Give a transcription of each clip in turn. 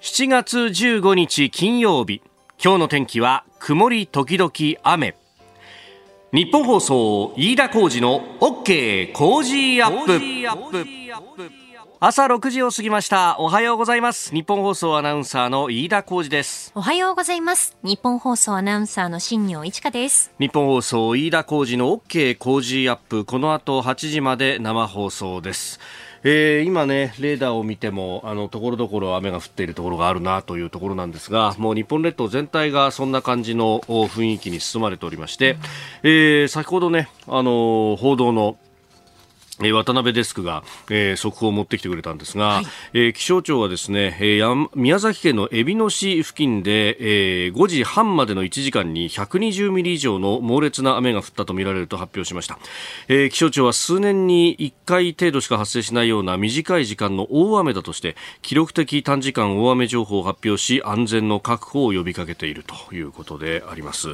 7月15日金曜日。今日の天気は曇り時々雨。日本放送飯田浩二の OK 工事アップ。朝6時を過ぎました。おはようございます。日本放送アナウンサーの飯田浩二です。おはようございます。日本放送アナウンサーの新業一華です。日本放送飯田浩二の OK 工事アップ。この後8時まで生放送ですえー、今ね、レーダーを見ても、あの、ところどころ雨が降っているところがあるなというところなんですが、もう日本列島全体がそんな感じの雰囲気に包まれておりまして、えー、先ほどね、あの報道のえ渡辺デスクが、えー、速報を持ってきてくれたんですが、はい、えー、気象庁はですね、えー、宮崎県の海老野市付近で、えー、5時半までの1時間に120ミリ以上の猛烈な雨が降ったとみられると発表しました、えー、気象庁は数年に1回程度しか発生しないような短い時間の大雨だとして記録的短時間大雨情報を発表し安全の確保を呼びかけているということであります。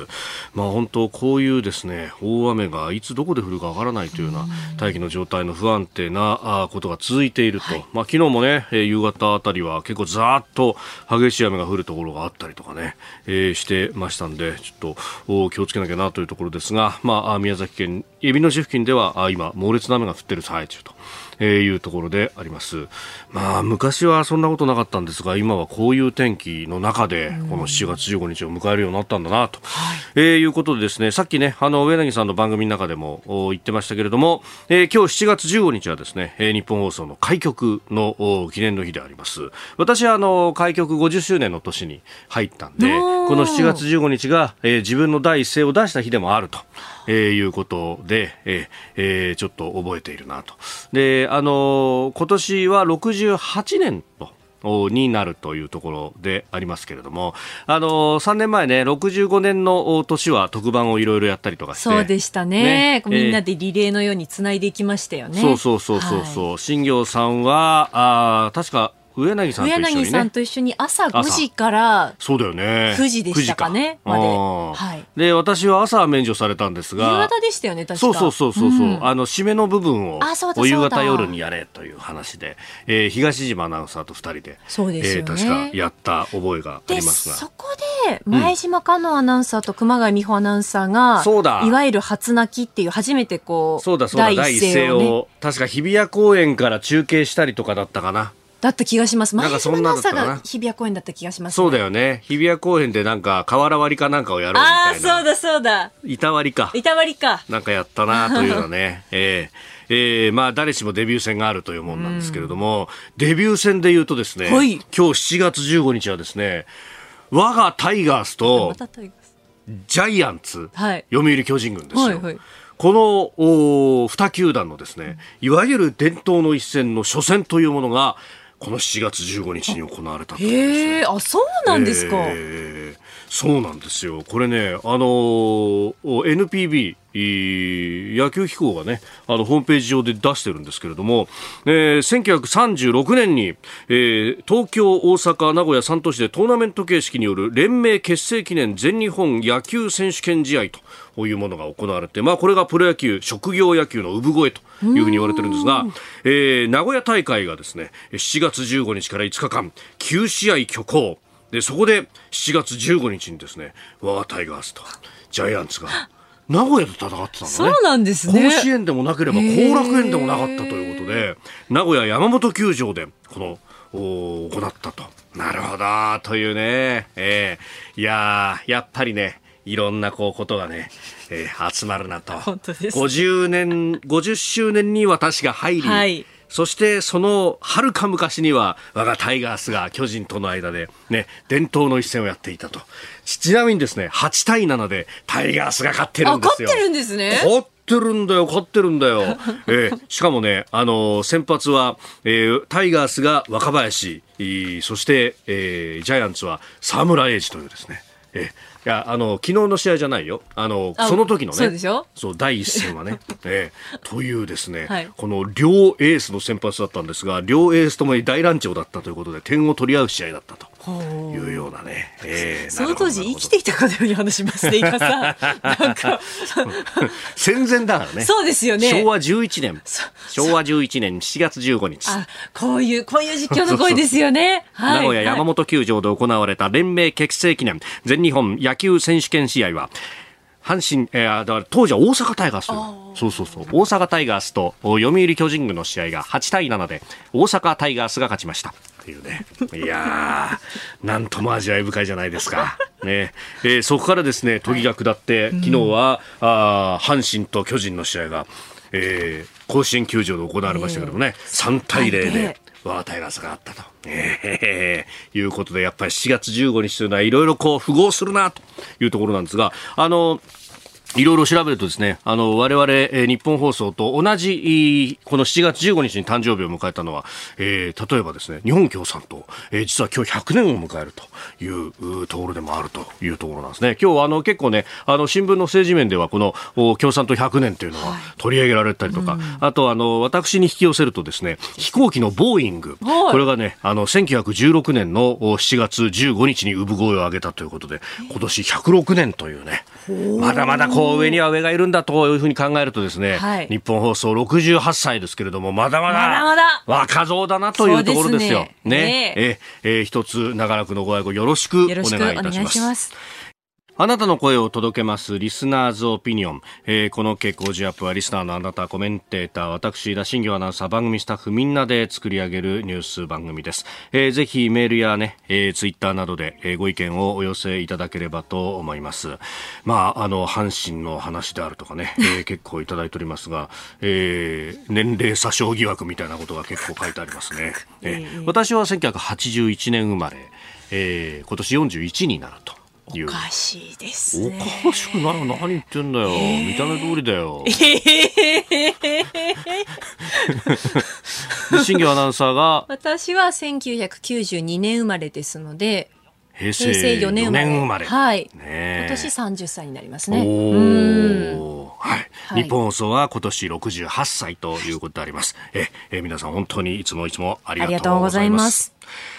まあ本当こういうですね大雨がいつどこで降るかわからないというような大気の状態態の不安定なことが続いていると、はい、まあ、昨日もね、夕方あたりは結構ざーっと激しい雨が降るところがあったりとかね、えー、してましたんで、ちょっと気をつけなきゃなというところですが、まあ、宮崎県海老名市付近では今、猛烈な雨が降っている最中と。えー、いうところであります。まあ、昔はそんなことなかったんですが、今はこういう天気の中で、この7月15日を迎えるようになったんだな、と、えー、いうことでですね、さっきね、あの、上柳さんの番組の中でも言ってましたけれども、えー、今日7月15日はですね、日本放送の開局の記念の日であります。私はあの、開局50周年の年に入ったんで、この7月15日が、えー、自分の第一声を出した日でもあると。えー、いうことで、えー、ちょっと覚えているなと。で、あのー、今年は68年と。になるというところでありますけれども、あの3年前ね、65年の年は特番をいろいろやったりとかして。そうでしたね。ねみんなでリレーのようにつないでいきましたよね。そうそうそうそうそう。はい、新行さんは、あ確か上柳さんと一緒に、ね、上柳さんと一緒に朝5時からそうだよね。9時でしたかね。まで、はい、で私は朝免除されたんですが。夕方でしたよね確か。そうそうそうそう、うん、あの締めの部分をお夕方夜にやれという話で、えー、東島アナウンサーと2人でそうですよ、ね、えー、確かやった覚えがありますが。そこで前島香音アナウンサーと熊谷美穂アナウンサーが、そうだ。いわゆる初泣きっていう初めてこうそうだそうだ。第一声を、ね、確か日比谷公園から中継したりとかだったかなだった気がします。前島アナウンサーが日比谷公園だった気がします、ね、そうだよね。日比谷公園でなんか、瓦割りかなんかをやろうみたいな。ああ、そうだそうだ。板割りか。板割りか。なんかやったなというのね。ええー、えー、まあ誰しもデビュー戦があるというもんなんですけれども、デビュー戦で言うとですね、はい、今日7月15日はですね、我がタイガースと、ジャイアンツ、はい、読売巨人軍ですよ。はいはいこの2球団のですね、いわゆる伝統の一戦の初戦というものが、この7月15日に行われたという、ね、あそうなんですか、えー、そうなんですよ。これねあの NPB 野球機構がね、あの、ホームページ上で出してるんですけれども、えー、1936年に、えー、東京、大阪、名古屋3都市でトーナメント形式による連盟結成記念全日本野球選手権試合というものが行われて、まあ、これがプロ野球、職業野球の産声というふうに言われてるんですが、えー、名古屋大会がですね、7月15日から5日間、9試合挙行。で、そこで7月15日にですね、我がタイガースとジャイアンツが名古屋で戦ってたのね。そうなんですね。甲子園でもなければ後楽園でもなかったということで、名古屋山本球場でこのお行ったと。なるほど、というね。えー、いややっぱりね、いろんなこうことがね、えー、集まるなと。本当です。50年、50周年に私が入り、はいそしてそのはるか昔には我がタイガースが巨人との間でね、伝統の一戦をやっていたと。ちなみにですね、8対7でタイガースが勝ってるんですよ。勝ってるんですね。勝ってるんだよ、勝ってるんだよ。えー、しかもね、あのー、先発は、えー、タイガースが若林、そして、えー、ジャイアンツは沢村栄治というですね、えーいや、あの、昨日の試合じゃないよ。あの、その時のね。そうでしょ？そう、第一戦はね。ええというですね、はい、この両エースの先発だったんですが、両エースともに大乱調だったということで、点を取り合う試合だったと。いうようなね、えー、その当時生きていたかのように話しますね、イカさん。なんか 戦前だからね。そうですよね。昭和11年。昭和11年7月15日。あ、こういう、こういう実況の声ですよね。はい、名古屋山本球場で行われた連盟結成記念全日本野球選手権試合は、阪神、えー、だから当時は大阪タイガースそうそうそう大阪タイガースと読売巨人軍の試合が8対7で大阪タイガースが勝ちましたっていうね。いやーなんとも味わい深いじゃないですか、ね。えー、そこからですね時が下って、昨日は、うん、あ阪神と巨人の試合が、えー、甲子園球場で行われましたけどもね、えー、3対0で。我がタイガースがあったと、えー、いうことで、やっぱり7月15日というのはいろいろこう符合するなというところなんですが、あの、いろいろ調べるとですね、あの、我々、えー、日本放送と同じ、この7月15日に誕生日を迎えたのは、えー、例えばですね、日本共産党、えー、実は今日100年を迎えるというところでもあるというところなんですね。今日あの、結構ね、あの、新聞の政治面ではこの共産党100年というのは取り上げられたりとか、はいあとあの、私に引き寄せるとですね、飛行機のボーイング、はい、これがね、あの、1916年の7月15日に産声を上げたということで、今年106年というね、まだまだこう上には上がいるんだというふうに考えるとですね、はい、日本放送68歳ですけれども、まだまだ若造だなというところですよ。すね。ね。え。ええ一つ長らくのご愛顧よろしくお願いいたします。あなたの声を届けますリスナーズオピニオン、えー、この傾向ジアップはリスナーのあなたコメンテーター私田新業アナウンサー番組スタッフみんなで作り上げるニュース番組です、えー、ぜひメールやね、えー、ツイッターなどで、えー、ご意見をお寄せいただければと思います。まああの阪神の話であるとかね、えー、結構いただいておりますが、えー、年齢詐称疑惑みたいなことが結構書いてありますね、えー、私は1981年生まれ、えー、今年41になるとおかしいですね。おかしくない何言ってんだよ。見た目通りだよ。新業アナウンサーが。私は1992年生まれですので、平成4年生まれ。はい。ね、今年30歳になりますね。はい、はい、日本放送は今年68歳ということであります。え、え皆さん本当にいつもいつもありがとうございます。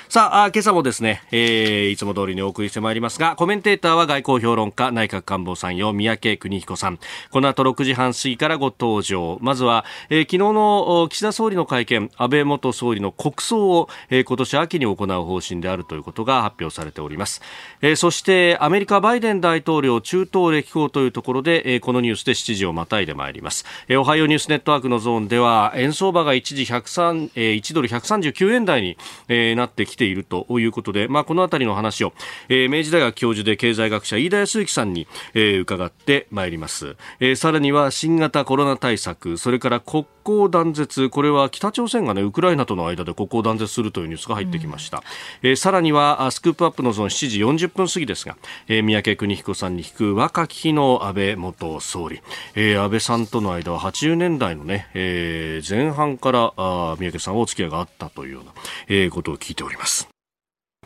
さあ、今朝もですね、えー、いつも通りにお送りしてまいりますが、コメンテーターは外交評論家、内閣官房参与、三宅邦彦さん。この後6時半過ぎからご登場。まずは、えー、昨日の岸田総理の会見、安倍元総理の国葬を、えー、今年秋に行う方針であるということが発表されております。えー、そして、アメリカバイデン大統領中東歴訪というところで、えー、このニュースで7時をまたいでまいります。えー、おはようニュースネットワークのゾーンでは、円相場が一時103、えー、1ドル139円台に、えー、なってきてているということで、まあ、このあたりの話を、えー、明治大学教授で経済学者飯田康之さんに、えー、伺ってまいります、えー、さらには新型コロナ対策それから国交断絶。これは北朝鮮が、ね、ウクライナとの間で国交断絶するというニュースが入ってきました、うん、えー、さらにはスクープアップのゾーン7時40分過ぎですが、えー、三宅邦彦さんに引く若き日の安倍元総理、えー、安倍さんとの間は80年代のね、えー、前半からあ三宅さんお付き合いがあったというような、えー、ことを聞いております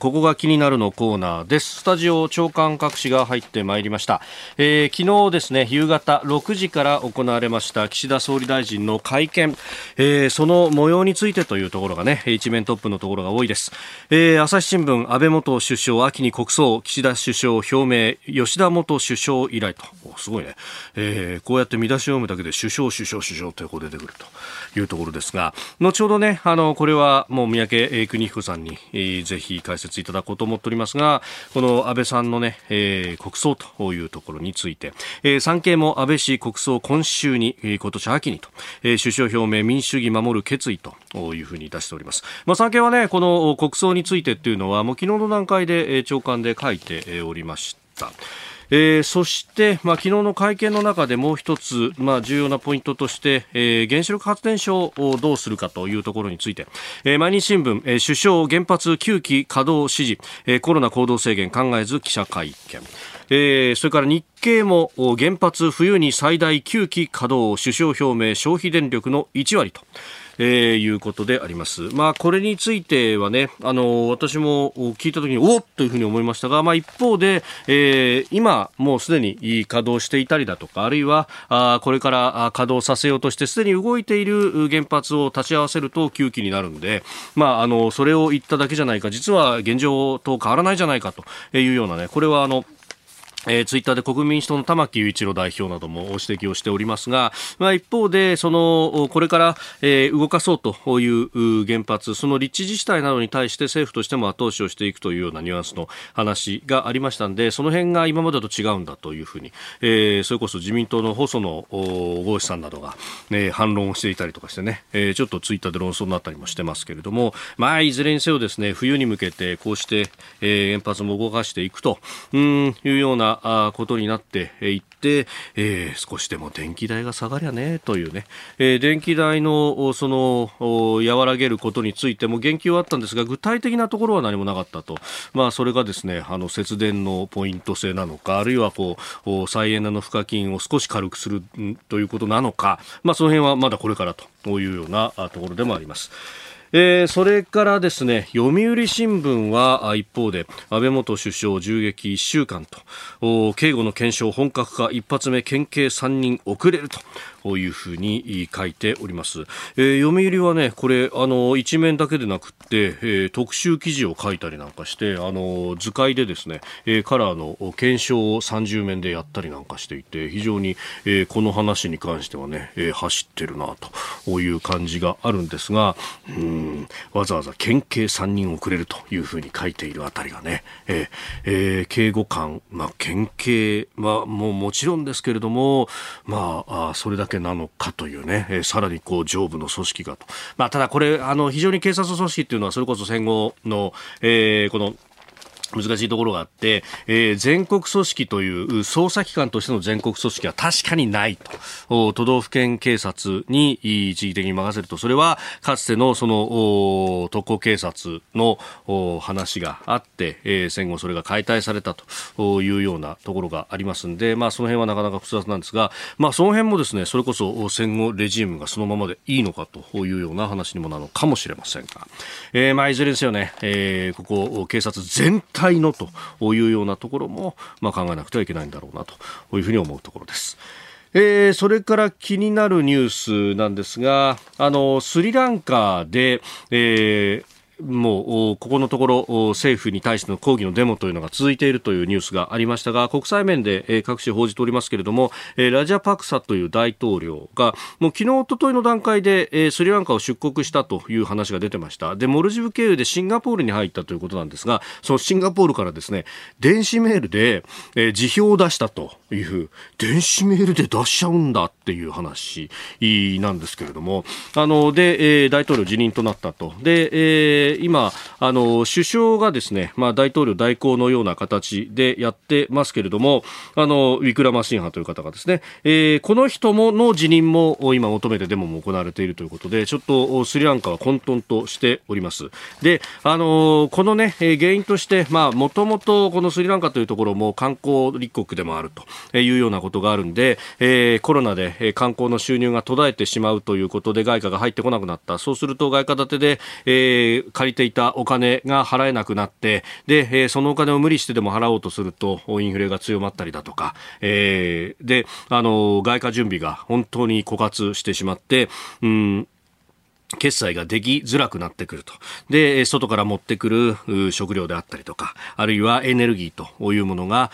ここが気になるのコーナーです。スタジオ長官各紙が入ってまいりました。えー、昨日ですね、夕方6時から行われました岸田総理大臣の会見、えー、その模様についてというところがね、一面トップのところが多いです。えー、朝日新聞、安倍元首相、秋に国葬、岸田首相表明、吉田元首相以来と。すごいね。えー、こうやって見出しを読むだけで首相、首相、首相ということで出てくるというところですが、後ほどね、あの、これはもう三宅邦彦さんに、えー、ぜひ解説いただこうと思っておりますが、この安倍さんのね、えー、国葬というところについて、えー、産経も安倍氏国葬今週に、えー、今年秋にと、えー、首相表明民主主義守る決意というふうに出しております。まあ、産経はね、この国葬についてっていうのは、もう昨日の段階で、えー、長官で書いておりました。えー、そして、まあ、昨日の会見の中でもう一つ、まあ、重要なポイントとして、えー、原子力発電所をどうするかというところについて、えー、毎日新聞、えー、首相原発9期稼働指示、えー、コロナ行動制限考えず記者会見。えー、それから日経も原発冬に最大9期稼働首相表明消費電力の1割と。えー、いうことであります。まあ、これについてはね、あの、私も聞いたときに、おっというふうに思いましたが、まあ、一方で、えー、今、もうすでに稼働していたりだとか、あるいは、あこれから稼働させようとして、すでに動いている原発を立ち合わせると9期になるんで、まあ、あの、それを言っただけじゃないか、実は現状と変わらないじゃないかというようなね、これはあの、えー、ツイッターで国民民主党の玉木雄一郎代表なども指摘をしておりますが、まあ、一方で、その、これから、えー、動かそうという原発、その立地自治体などに対して政府としても後押しをしていくというようなニュアンスの話がありましたんで、その辺が今までと違うんだというふうに、えー、それこそ自民党の細野豪志さんなどが、ね、反論をしていたりとかしてね、えー、ちょっとツイッターで論争になったりもしてますけれども、まあ、いずれにせよですね、冬に向けてこうして、えー、原発も動かしていくと、うん、いうようななことになっていって、えー、少しでも電気代が下がりゃねというね、えー、電気代のその和らげることについても言及はあったんですが具体的なところは何もなかったと、まあ、それがですねあの節電のポイント制なのかあるいはこう再エネの賦課金を少し軽くするということなのか、まあ、その辺はまだこれからというようなところでもあります。えー、それからですね読売新聞は一方で安倍元首相銃撃1週間と警護の検証本格化一発目県警3人遅れるとと。いうふうに書いております。えー、読売はね、これ、あの、一面だけでなくって、えー、特集記事を書いたりなんかして、あの、図解でですね、えー、カラーの検証を30面でやったりなんかしていて、非常に、えー、この話に関してはね、えー、走ってるなという感じがあるんですが、うん、わざわざ県警3人遅れるというふうに書いているあたりがね、えー、警護官、まあ、県警はもうもちろんですけれども、ま、あそれだけけなのかというね、えー、さらにこう上部の組織がと。まあ、ただこれ、あの、非常に警察組織っていうのは、それこそ戦後の、えー、この、難しいところがあって、えー、全国組織という捜査機関としての全国組織は確かにないと。都道府県警察に一時的に任せると。それはかつてのその特攻警察の話があって、えー、戦後それが解体されたというようなところがありますんで、まあその辺はなかなか複雑なんですが、まあその辺もですね、それこそ戦後レジームがそのままでいいのかというような話にもなるのかもしれませんが、えー、まあいずれにせよね、えー、ここ警察全体体のというようなところも、まあ、考えなくてはいけないんだろうなというふうに思うところです。えー、それから気になるニュースなんですが、あの、スリランカで、えー、もうここのところ政府に対しての抗議のデモというのが続いているというニュースがありましたが国際面で各紙報じておりますけれどもラジャパクサという大統領がもう昨日おとといの段階でスリランカを出国したという話が出てました。でモルジブ経由でシンガポールに入ったということなんですがそのシンガポールからですね電子メールで辞表を出したという電子メールで出しちゃうんだっていう話なんですけれどもあので大統領辞任となったと。で、今、あの首相がですね、まあ、大統領代行のような形でやってますけれども、あのウィクラマシンハという方がですね、えー、この人もの辞任も今求めてデモも行われているということで、ちょっとスリランカは混沌としております。で、あのこのね、原因として、まあ、もともとこのスリランカというところも観光立国でもあるというようなことがあるんで、えー、コロナで観光の収入が途絶えてしまうということで外貨が入ってこなくなった。そうすると外貨建てで、えー、借りていたお金が払えなくなって、で、え、そのお金を無理してでも払おうとすると、インフレが強まったりだとか、えー、で、あの、外貨準備が本当に枯渇してしまって、うん、決済ができづらくなってくると。で、外から持ってくる食料であったりとか、あるいはエネルギーというものが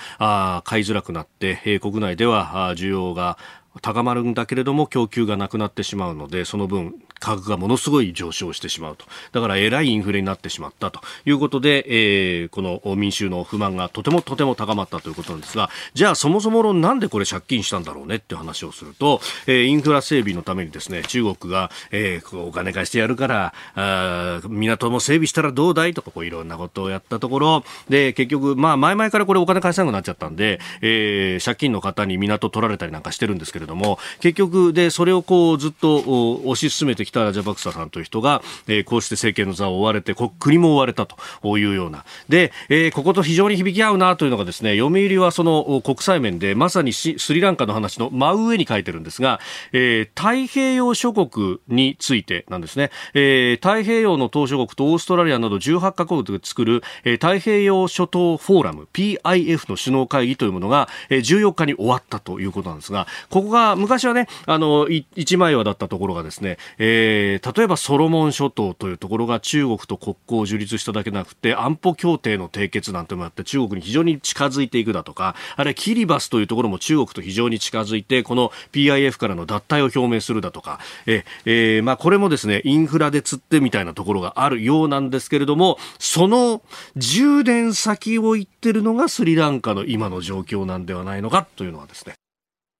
買いづらくなって、国内では需要が高まるんだけれども供給がなくなってしまうのでその分価格がものすごい上昇してしまうと。だからえらいインフレになってしまったということで、えー、この民衆の不満がとてもとても高まったということなんですが、じゃあそもそも論なんでこれ借金したんだろうねって話をすると、えー、インフラ整備のためにですね、中国が、えー、お金貸してやるから、あ港も整備したらどうだいとかこういろんなことをやったところ、で、結局、まあ前々からこれお金返せなくなっちゃったんで、えー、借金の方に港取られたりなんかしてるんですけれども、結局で、それをこうずっと推し進めて北ラジャバクサさんという人が、えー、こうして政権の座を追われて、国も追われたというような。で、えー、ここと非常に響き合うなというのがですね、読売はその国際面でまさにスリランカの話の真上に書いてるんですが、えー、太平洋諸国についてなんですね、えー、太平洋の島諸国とオーストラリアなど18カ国で作る、えー、太平洋諸島フォーラム PIF の首脳会議というものが、えー、14日に終わったということなんですが、ここが昔はね、あの、一枚岩だったところがですね、えー、え例えばソロモン諸島というところが中国と国交を樹立しただけなくて、安保協定の締結なんてもあって中国に非常に近づいていくだとか、あるいはキリバスというところも中国と非常に近づいて、この PIF からの脱退を表明するだとか、ええー、まあこれもですね、インフラで釣ってみたいなところがあるようなんですけれども、その10年先を行ってるのがスリランカの今の状況なんではないのかというのはですね、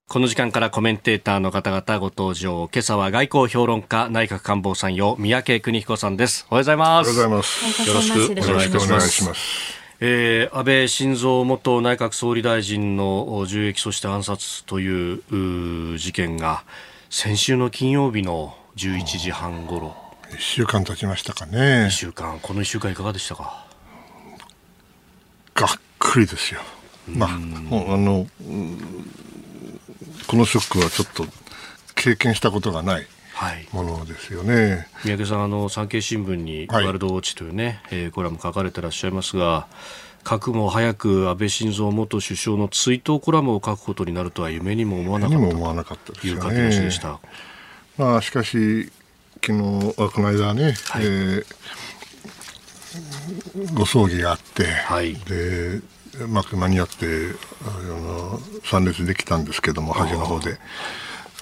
この時間からコメンテーターの方々ご登場。今朝は外交評論家、内閣官房参与、三宅邦彦さんです。おはようございます。おはようございます。よろしくお願いします。えー、安倍晋三元内閣総理大臣の銃撃そして暗殺という事件が先週の金曜日の11時半ごろ1週間経ちましたかね1週間この1週間いかがでしたか？がっくりですよまああのこのショックはちょっと経験したことがないものですよね、はい、三宅さんあの産経新聞にワールドウォッチというね、はい、えー、コラム書かれてらっしゃいますが核も早く安倍晋三元首相の追悼コラムを書くことになるとは夢にも思わなかったという書き出しでした。まあ、しかし昨日この間ね、はい、えー、ご葬儀があって、はい、でうまく間に合ってあの参列できたんですけども端の方で。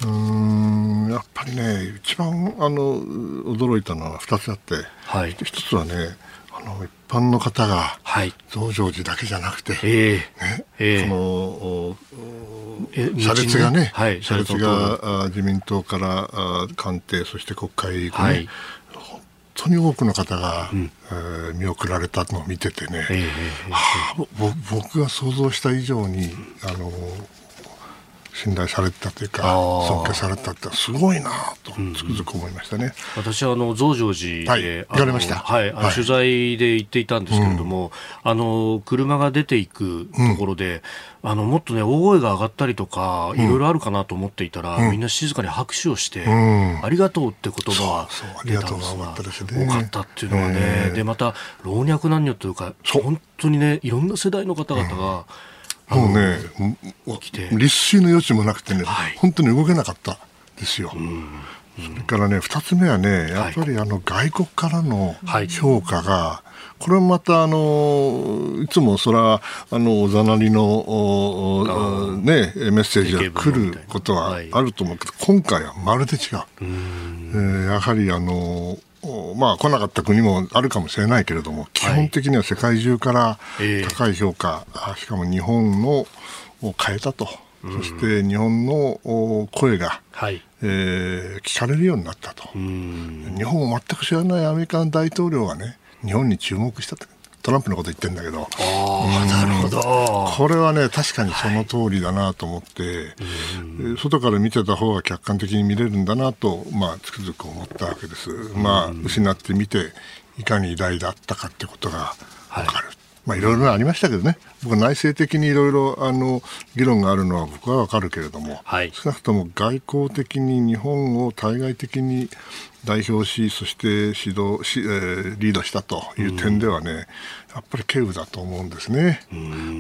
うんやっぱりね一番あの驚いたのは2つあって、はい、1つはねあの一般の方が、はい、増上寺だけじゃなくて、えー。ねえー、この車列がね、はい、車列が自民党から官邸そして国会に、ね、はい、当に多くの方が、うん、えー、見送られたのを見ててね、えー、はあ、僕が想像した以上にあの信頼されたというか尊敬されたってすごいなとつくづく思いましたね、うん、私はあの増上寺で、はい、行かれました。はい、はい、取材で行っていたんですけれども、うん、あの車が出ていくところで、うん、あのもっとね大声が上がったりとかいろいろあるかなと思っていたら、みんな静かに拍手をして、ありがとうって言葉は出たんですが多かったっていうのはね、でまた老若男女というか本当にねいろんな世代の方々が、もうね、立水の余地もなくてね、はい、本当に動けなかったですよ。それからね、二つ目はね、やっぱりあの外国からの評価が、これもまたあのいつもそれはあのおざなりのねメッセージが来ることはあると思うけど、今回はまるで違う。えー、やはりあのまあ、来なかった国もあるかもしれないけれども、基本的には世界中から高い評価、はい、しかも日本のを変えたと、そして日本の声が、はい、えー、聞かれるようになったと、日本を全く知らないアメリカの大統領がね、日本に注目したと。トランプのこと言ってるんだけど、なるほど。これはね、確かにその通りだなと思って、はい、外から見てた方が客観的に見れるんだなと、まあ、つくづく思ったわけです。まあ、失ってみて、いかに偉大だったかってことが分かる。はいまあ、いろいろありましたけどね、僕は内政的にいろいろあの議論があるのは僕はわかるけれども、はい、少なくとも外交的に日本を対外的に代表し、そして指導し、えー、リードしたという点ではね、うん、やっぱり軽有だと思うんですね。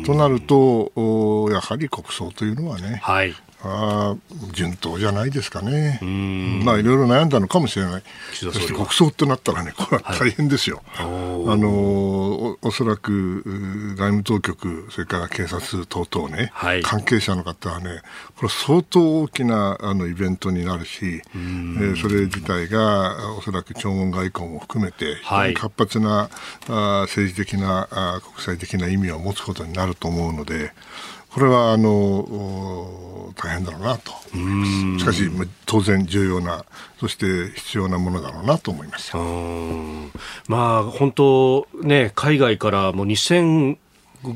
となると、やはり国葬というのはね、はい、あ順当じゃないですかね。まあいろいろ悩んだのかもしれない。そして国葬ってなったらね、これは大変ですよ。はい、あのおおそらく外務当局、それから警察等々ね、はい、関係者の方はね、これ相当大きなあのイベントになるし、えー、それ自体がおそらく弔問外交も含めて、はい、活発なあ政治的なあ国際的な意味を持つことになると思うので、これはあの大変だろうなと。しかし当然重要なそして必要なものだろうなと思いました。まあ本当ね海外からもう2000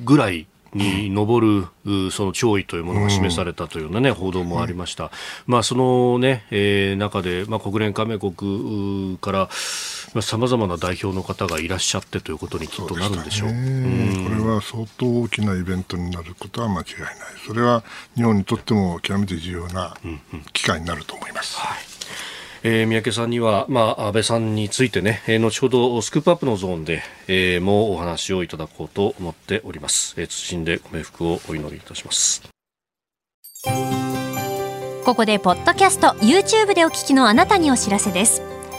ぐらいに上る、その弔意というものが示されたというような、ね、報道もありました。まあ、そのね、えー、中で、まあ、国連加盟国からさまざ、まな代表の方がいらっしゃってということにきっとなるんでしょう。うこれは相当大きなイベントになることは間違いない。それは日本にとっても極めて重要な機会になると思います。うんうんはいえー、三宅さんには、まあ、安倍さんについてね、えー、後ほどスクープアップのゾーンで、えー、もうお話をいただこうと思っております。えー、謹んでご冥福をお祈りいたします。ここでポッドキャスト YouTube でお聞きのあなたにお知らせです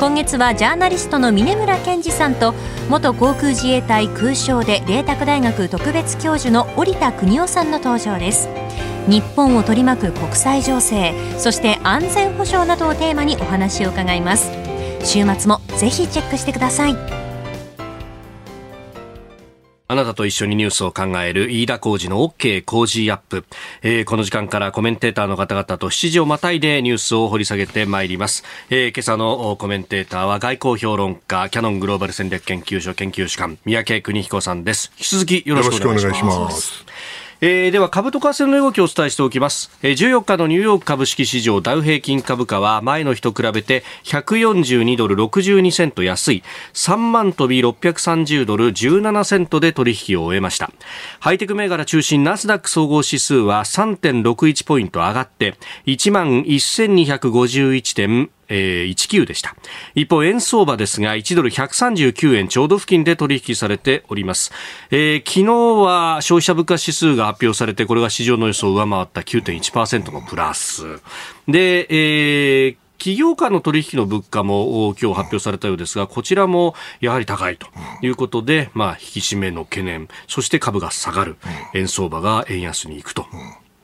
今月はジャーナリストの峯村健司さんと元航空自衛隊空将で麗澤大学特別教授の織田邦男さんの登場です。日本を取り巻く国際情勢そして安全保障などをテーマにお話を伺います。週末もぜひチェックしてください。あなたと一緒にニュースを考える飯田浩司の OK Cozy up、えー、この時間からコメンテーターの方々と7時をまたいでニュースを掘り下げてまいります、えー、今朝のコメンテーターは外交評論家キャノングローバル戦略研究所研究主官三宅邦彦さんです。引き続きよろしくお願いします。えー、では株と為替の動きをお伝えしておきます、えー、14日のニューヨーク株式市場ダウ平均株価は前の日と比べて142ドル62セント安い。3万飛び630ドル17セントで取引を終えました。ハイテク銘柄中心ナスダック総合指数は3.61ポイント上がって1万1251点えー、19でした。一方、円相場ですが、1ドル139円ちょうど付近で取引されております。えー、昨日は消費者物価指数が発表されて、これが市場の予想を上回った9.1%のプラス。で、えー企業間の取引の物価も今日発表されたようですが、こちらもやはり高いということで、まあ、引き締めの懸念、そして株が下がる、円相場が円安に行くと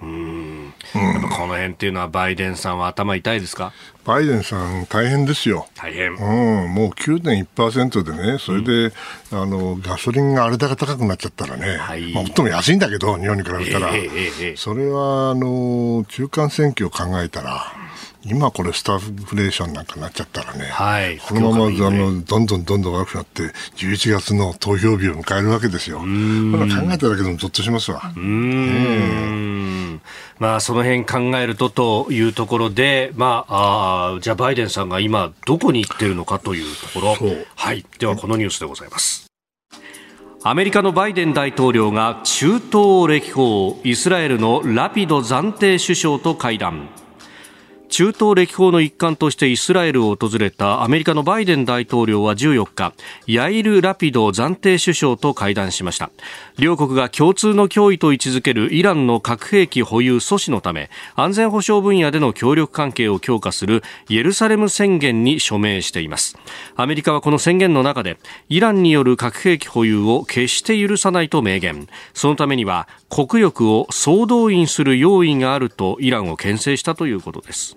うんやっぱこの辺っていうのはバイデンさんは頭痛いですか？バイデンさん大変ですよ。大変。うん、もう9.1%でね、それで、うん、あの、ガソリンがあれだけ高くなっちゃったらね、はい、まあ、最も安いんだけど、日本に比べたら。えーえー、それは、あの、中間選挙を考えたら、今これスタッフレーションなんかなっちゃったらね、はい、このまま、ね、あのどんどんどんどん悪くなって11月の投票日を迎えるわけですよ。考えただけでもぞっとしますわ。うん、まあその辺考えるとというところで、まああじゃあバイデンさんが今どこに行ってるのかというところ、はい、ではこのニュースでございます。アメリカのバイデン大統領が中東を歴訪。イスラエルのラピド暫定首相と会談中東歴訪の一環としてイスラエルを訪れたアメリカのバイデン大統領は14日ヤイル・ラピド暫定首相と会談しました。両国が共通の脅威と位置づけるイランの核兵器保有阻止のため安全保障分野での協力関係を強化するイエルサレム宣言に署名しています。アメリカはこの宣言の中でイランによる核兵器保有を決して許さないと明言。そのためには国力を総動員する用意があるとイランを牽制したということです。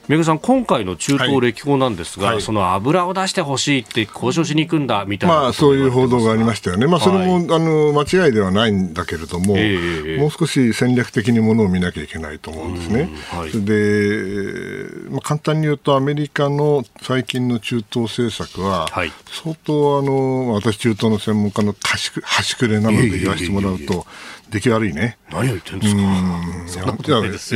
三宅さん、今回の中東歴訪なんですが、はい、その油を出してほしいって交渉しに行くんだみたいな、まあ、そういう報道がありましたよね、まあ、それも、はい、あの間違いではないんだけれども、えー、もう少し戦略的にものを見なきゃいけないと思うんですね。はい、で、まあ、簡単に言うと、アメリカの最近の中東政策は、相当あの、私、中東の専門家の端くれなので言わせてもらうと、出来悪いね。何を言ってるんですか。い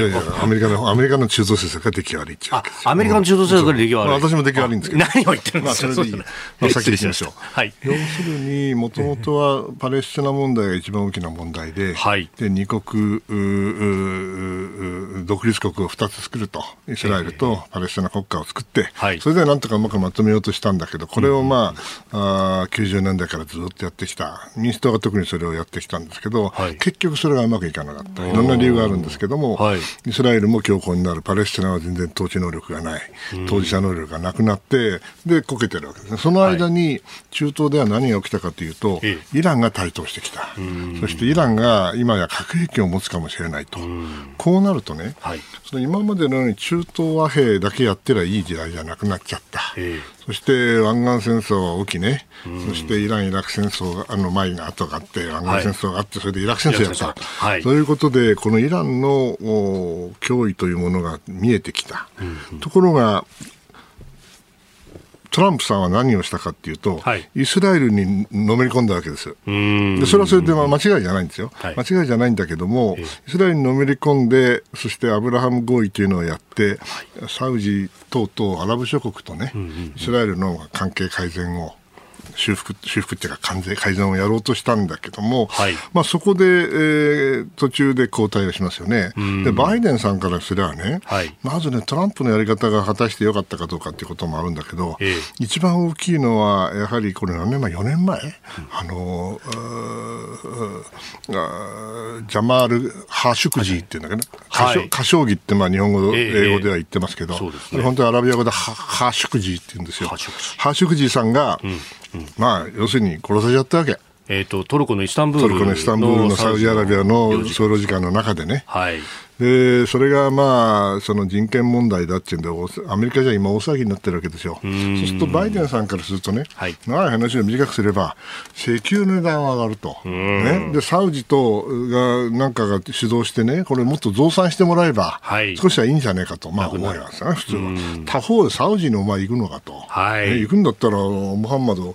やいや、アメリカの、アメリカの中東政策が出来悪いっていうアメリカの中東政策が出来悪い。私も出来悪いんですけど。何を言ってるんですか？まあ、それでいい。まあ、先にしましょう。はい。要するに、もともとはパレスチナ問題が一番大きな問題で、はい。で、二国、独立国を二つ作ると。イスラエルとパレスチナ国家を作って、はい。それでなんとかうまくまとめようとしたんだけど、これをまあ、あ90年代からずっとやってきた。民主党が特にそれをやってきたんですけど、はい。結局それがうまくいかなかった。いろんな理由があるんですけども、はい、イスラエルも強硬になる、パレスチナは全然統ち能力がない、当事者能力がなくなって、で、こけてるわけですね。その間に、中東では何が起きたかというと、イランが台頭してきた。そしてイランが今や核兵器を持つかもしれないと。こうなるとね、はい、その今までのように中東和平だけやってりゃいい時代じゃなくなっちゃった。そして湾岸戦争が起きね、そしてイラン・イラク戦争があの前が後があって、湾岸戦争があって、それでイラク戦争やった。はい、ということで、このイランの脅威というものが見えてきた。ところが、トランプさんは何をしたかっていうと、はい、イスラエルにのめり込んだわけです。でそれはそれで間違いじゃないんですよ、はい、間違いじゃないんだけども、イスラエルにのめり込んで、そしてアブラハム合意というのをやって、サウジ等々アラブ諸国とね、イスラエルの関係改善を修復、修復っていうか完全改善をやろうとしたんだけども、はい、まあそこで、えー、途中で交代をしますよね。で、バイデンさんからすればね、はい、まずね、トランプのやり方が果たしてよかったかどうかっていうこともあるんだけど、えー、一番大きいのは、やはりこれ何年前 ?4 年前、うん、あの、ジャマール・ハーシュクジーっていうんだけど、はい、歌唱義ってまあ日本語、英語では言ってますけど、えーね、本当にアラビア語でハハーシュクジーって言うんですよ。ハーシュクジーさんが、うんまあ、要するに殺されちゃったわけ。えーと、トルコのイスタンブールトルコのイスタンブールのサウジアラビアの総領事館。の中でね、はい、でそれがまあその人権問題だっていうんで、アメリカじゃ今、大騒ぎになってるわけですよ。そうすると、バイデンさんからするとね、はい、長い話を短くすれば、石油の値段は上がると、ね、でサウジとがなんかが主導してね、これ、もっと増産してもらえば、はい、少しはいいんじゃないかと、まあ、思いますね、普通は。他方でサウジにお前行くのかと、はい、ね、行くんだったら、ムハンマド・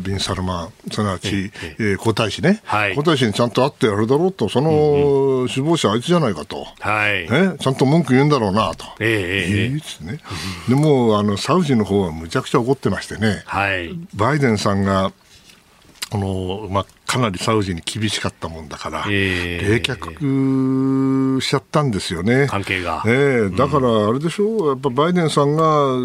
ビン・サルマン、すなわち、えー、皇太子ね、はい、皇太子にちゃんと会ってやるだろうと、その首謀者、あいつじゃないかと。はい、ね、ちゃんと文句言うんだろうなと、えー、えー、ね、でもあのサウジの方はむちゃくちゃ怒ってましてね、はい、バイデンさんがあの、まあ、かなりサウジに厳しかったもんだから、えー、冷却しちゃったんですよね。関係が。えー、だからあれでしょう、やっぱバイデンさんが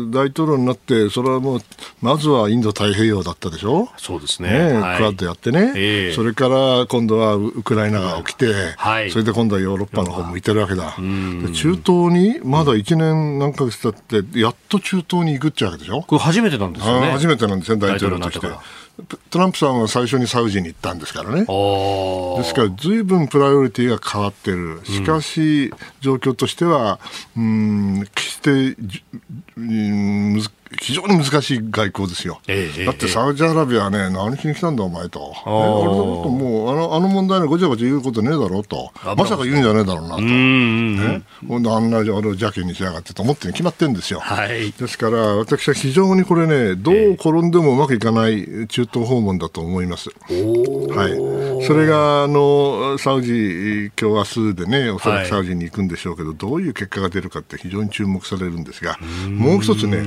大統領になって、それはもう、まずはインド太平洋だったでしょ？そうですね。ねはい、クアッドやってね、えー、それから今度はウクライナが起きて、はい、それで今度はヨーロッパの方向いてるわけだ。中東にまだ1年何ヶ月経って、やっと中東に行くっちゃうわけでしょ？これ初めてなんですよね。初めてなんですよ、大統領として。トランプさんは最初にサウジに行ったんですからね。ですから、ずいぶんプライオリティが変わってる。しかし、状況としては、うん、決して、うん、非常に難しい外交ですよ、ええ、だってサウジアラビアはね、何しに来たんだ、お前と、ね、あれだともうあの、あの問題にごちゃごちゃ言うことねえだろうと、まさか言うんじゃねえだろうなと、ね、ほんであんなあれを邪気にしやがってと思って決まってるんですよ、はい、ですから、私は非常にこれね、どう転んでもうまくいかない中東訪問だと思います。はい、それがあのサウジ、今日明日でね、おそらくサウジに行くんでしょうけど、はい、どういう結果が出るかって非常に注目されるんですが、もう一つね、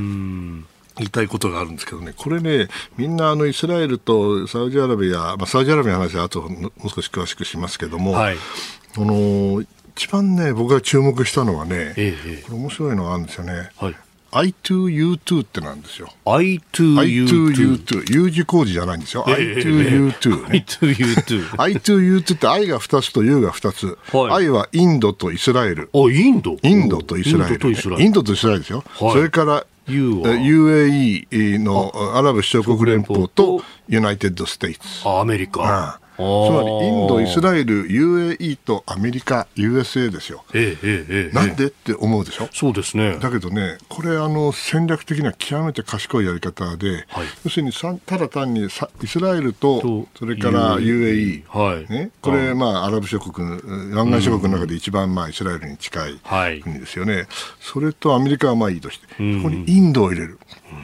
言いたいことがあるんですけどね、これね、みんなあのイスラエルとサウジアラビア、まあ、サウジアラビアの話は後もう少し詳しくしますけども、はい、あの一番ね、僕が注目したのはね、ええ、これ面白いのがあるんですよね。はい I2U2 ってなんですよ。I2U2。I2U2。U 字工事じゃないんですよ。I2U2、ね。I2U2。I2U2 って I が2つと U が2つ。はい、I はインドとイスラエル。あ、インド？インドとイスラエル。インドとイスラエルですよ。はい、それから UAE のアラブ首長国連邦とユナイテッド・ステイツ。アメリカ。つまりインド、イスラエル、UAE とアメリカ、USA ですよ。ええええ、なんでって思うでしょ？そうですね。だけどね、これあの戦略的には極めて賢いやり方で、はい、要するにただ単にイスラエルとそれから UAE、はい。ね、これ、まあ、アラブ諸国、湾岸諸国の中で一番、まあ、イスラエルに近い国ですよね。はい、それとアメリカはまあいいとして、ここにインドを入れる。うん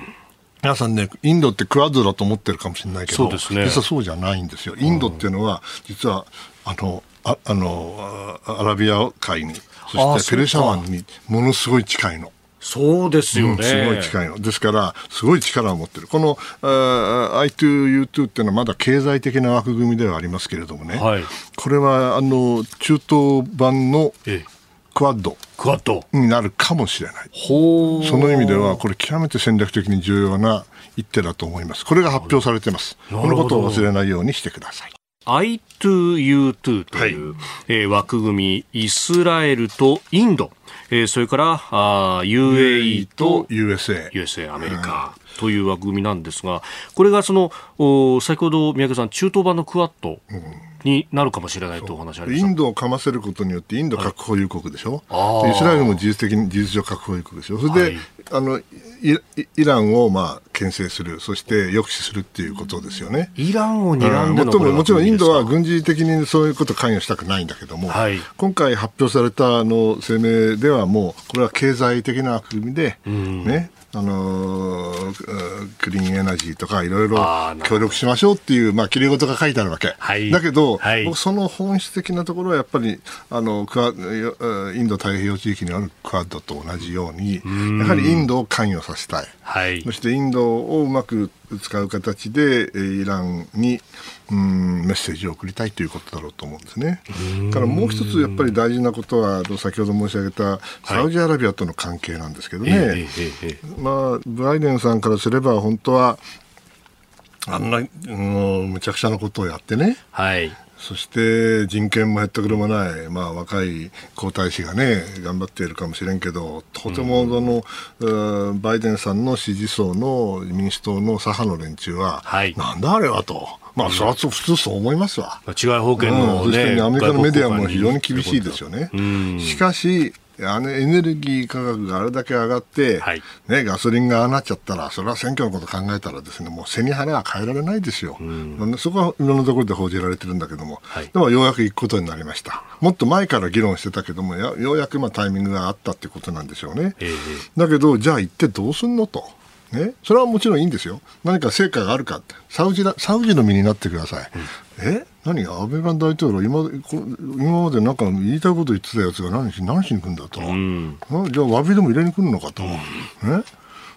皆さんね、インドってクアッドだと思ってるかもしれないけど、ね、実はそうじゃないんですよ。インドっていうのは、実は、あの、ああの、アラビア海に、そしてペルシャ湾にものすごい近いの。そうですよね、うん、すごい近いの。ですから、すごい力を持ってる。この I2U2 っていうのはまだ経済的な枠組みではありますけれどもね、はい、これはあの中東版のクワッド。クワッド。になるかもしれない。その意味では、これ極めて戦略的に重要な一手だと思います。これが発表されてます。このことを忘れないようにしてください。I2U2 という、はい、えー、枠組み、イスラエルとインド、えー、それからあ UAE と USA, USA アメリカ、うん、という枠組みなんですが、これがそのお先ほど宮家さん、中東版のクワッド。うんになるかもしれないとお話ありまインドをかませることによってインド核保有国でしょ、はい、イスラエルも事実的に事実上核保有国でしょ？それで、はい、あのイランをまあ牽制するそして抑止するっていうことですよね。イランを睨んでの、うん、もちろんインドは軍事的にそういうこと関与したくないんだけども、はい、今回発表されたあの声明ではもうこれは経済的な枠組みで、ね、あのクリーンエナジーとかいろいろ協力しましょうっていう、まあ、きれい事が書いてあるわけ、はい、だけど、はい、その本質的なところはやっぱりあのクアインド太平洋地域にあるクアッドと同じようにやはりインドを関与させたい、はい、そしてインドをうまく使う形でイランにうんメッセージを送りたいということだろうと思うんですね。からもう一つやっぱり大事なことは先ほど申し上げたサウジアラビアとの関係なんですけどね、はい、まあ、バイデンさんからすれば本当はあんなもうむちゃくちゃなことをやってね、はい、そして人権も減ったくれもない、まあ、若い皇太子がね頑張っているかもしれんけどとてもその、うん、バイデンさんの支持層の民主党の左派の連中は、はい、なんだあれはと。まあ、それは普通そう思いますわ。違い保険の、ね、うん、そしてアメリカのメディアも非常に厳しいですよね。しかし、あのエネルギー価格があれだけ上がって、はい、ね、ガソリンがああなっちゃったら、それは選挙のこと考えたらですね、もう背に腹は変えられないですよ。うん、そこはいろんなところで報じられてるんだけども、はい、でもようやく行くことになりました。もっと前から議論してたけども、ようやくまあタイミングがあったってことなんでしょうね。えー、だけど、じゃあ行ってどうすんのと。ね、それはもちろんいいんですよ。何か成果があるかサウジサウジの身になってください。うん、え？何？安倍大統領今今までなんか言いたいこと言ってたやつが何し何しに来るんだと、うん、じゃあ詫びでも入れに来るのかと、うん、え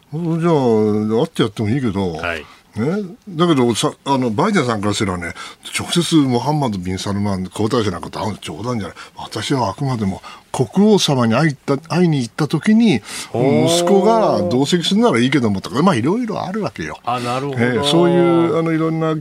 じゃあ会ってやってもいいけど、はい。ね、だけどさあのバイデンさんからすればね直接ムハンマド・ビン・サルマン皇太子なんかと会うの冗談じゃない。私はあくまでも国王様に会いた会いに行った時に息子が同席するならいいけどもとかまあいろいろあるわけよ。あなるほど、えー、そういうあのいろんな、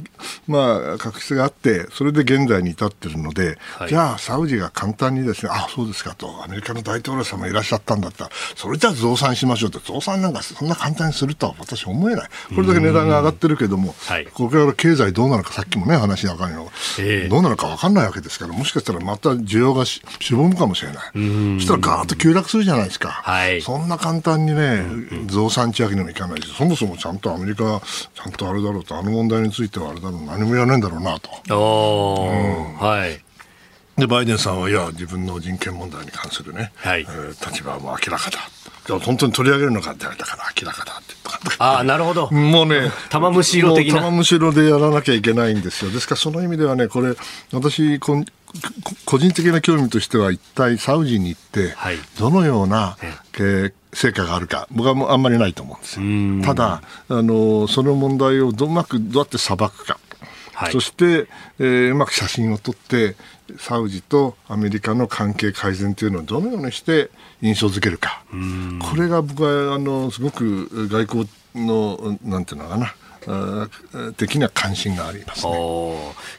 まあ、確執があってそれで現在に至ってるので、はい、じゃあサウジが簡単にですねあそうですかとアメリカの大統領様いらっしゃったんだったらそれじゃあ増産しましょうって増産なんかそんな簡単にするとは私思えないこれだけ値段が上がってるけども、はい、これから経済どうなのかさっきもね話が分かるよ、えー、どうなのか分かんないわけですからもしかしたらまた需要がししぼむかもしれない。そしたらガーッと急落するじゃないですか、はい、そんな簡単にね、増産地上げにもいかないし、そもそもちゃんとアメリカ、ちゃんとあれだろうと、あの問題についてはあれだろう、何もやらないんだろうなと。うん。はい。でバイデンさんは、いや、自分の人権問題に関するね、はい、えー、立場はもう明らかだ。本当に取り上げるのかって言われたから明らかだってああなるほど。もうね玉虫色的な。玉虫色でやらなきゃいけないんですよ。ですからその意味ではねこれ私こ個人的な興味としては一体サウジに行って、どのような、え成果があるか僕はあんまりないと思うんですよ。ただあのその問題をどうまくどうやって裁くか、はい、そして、えー、うまく写真を撮ってサウジとアメリカの関係改善というのをどのようにして印象づけるか。これが僕はあのすごく外交のなんていうのかな的な関心があります、ね、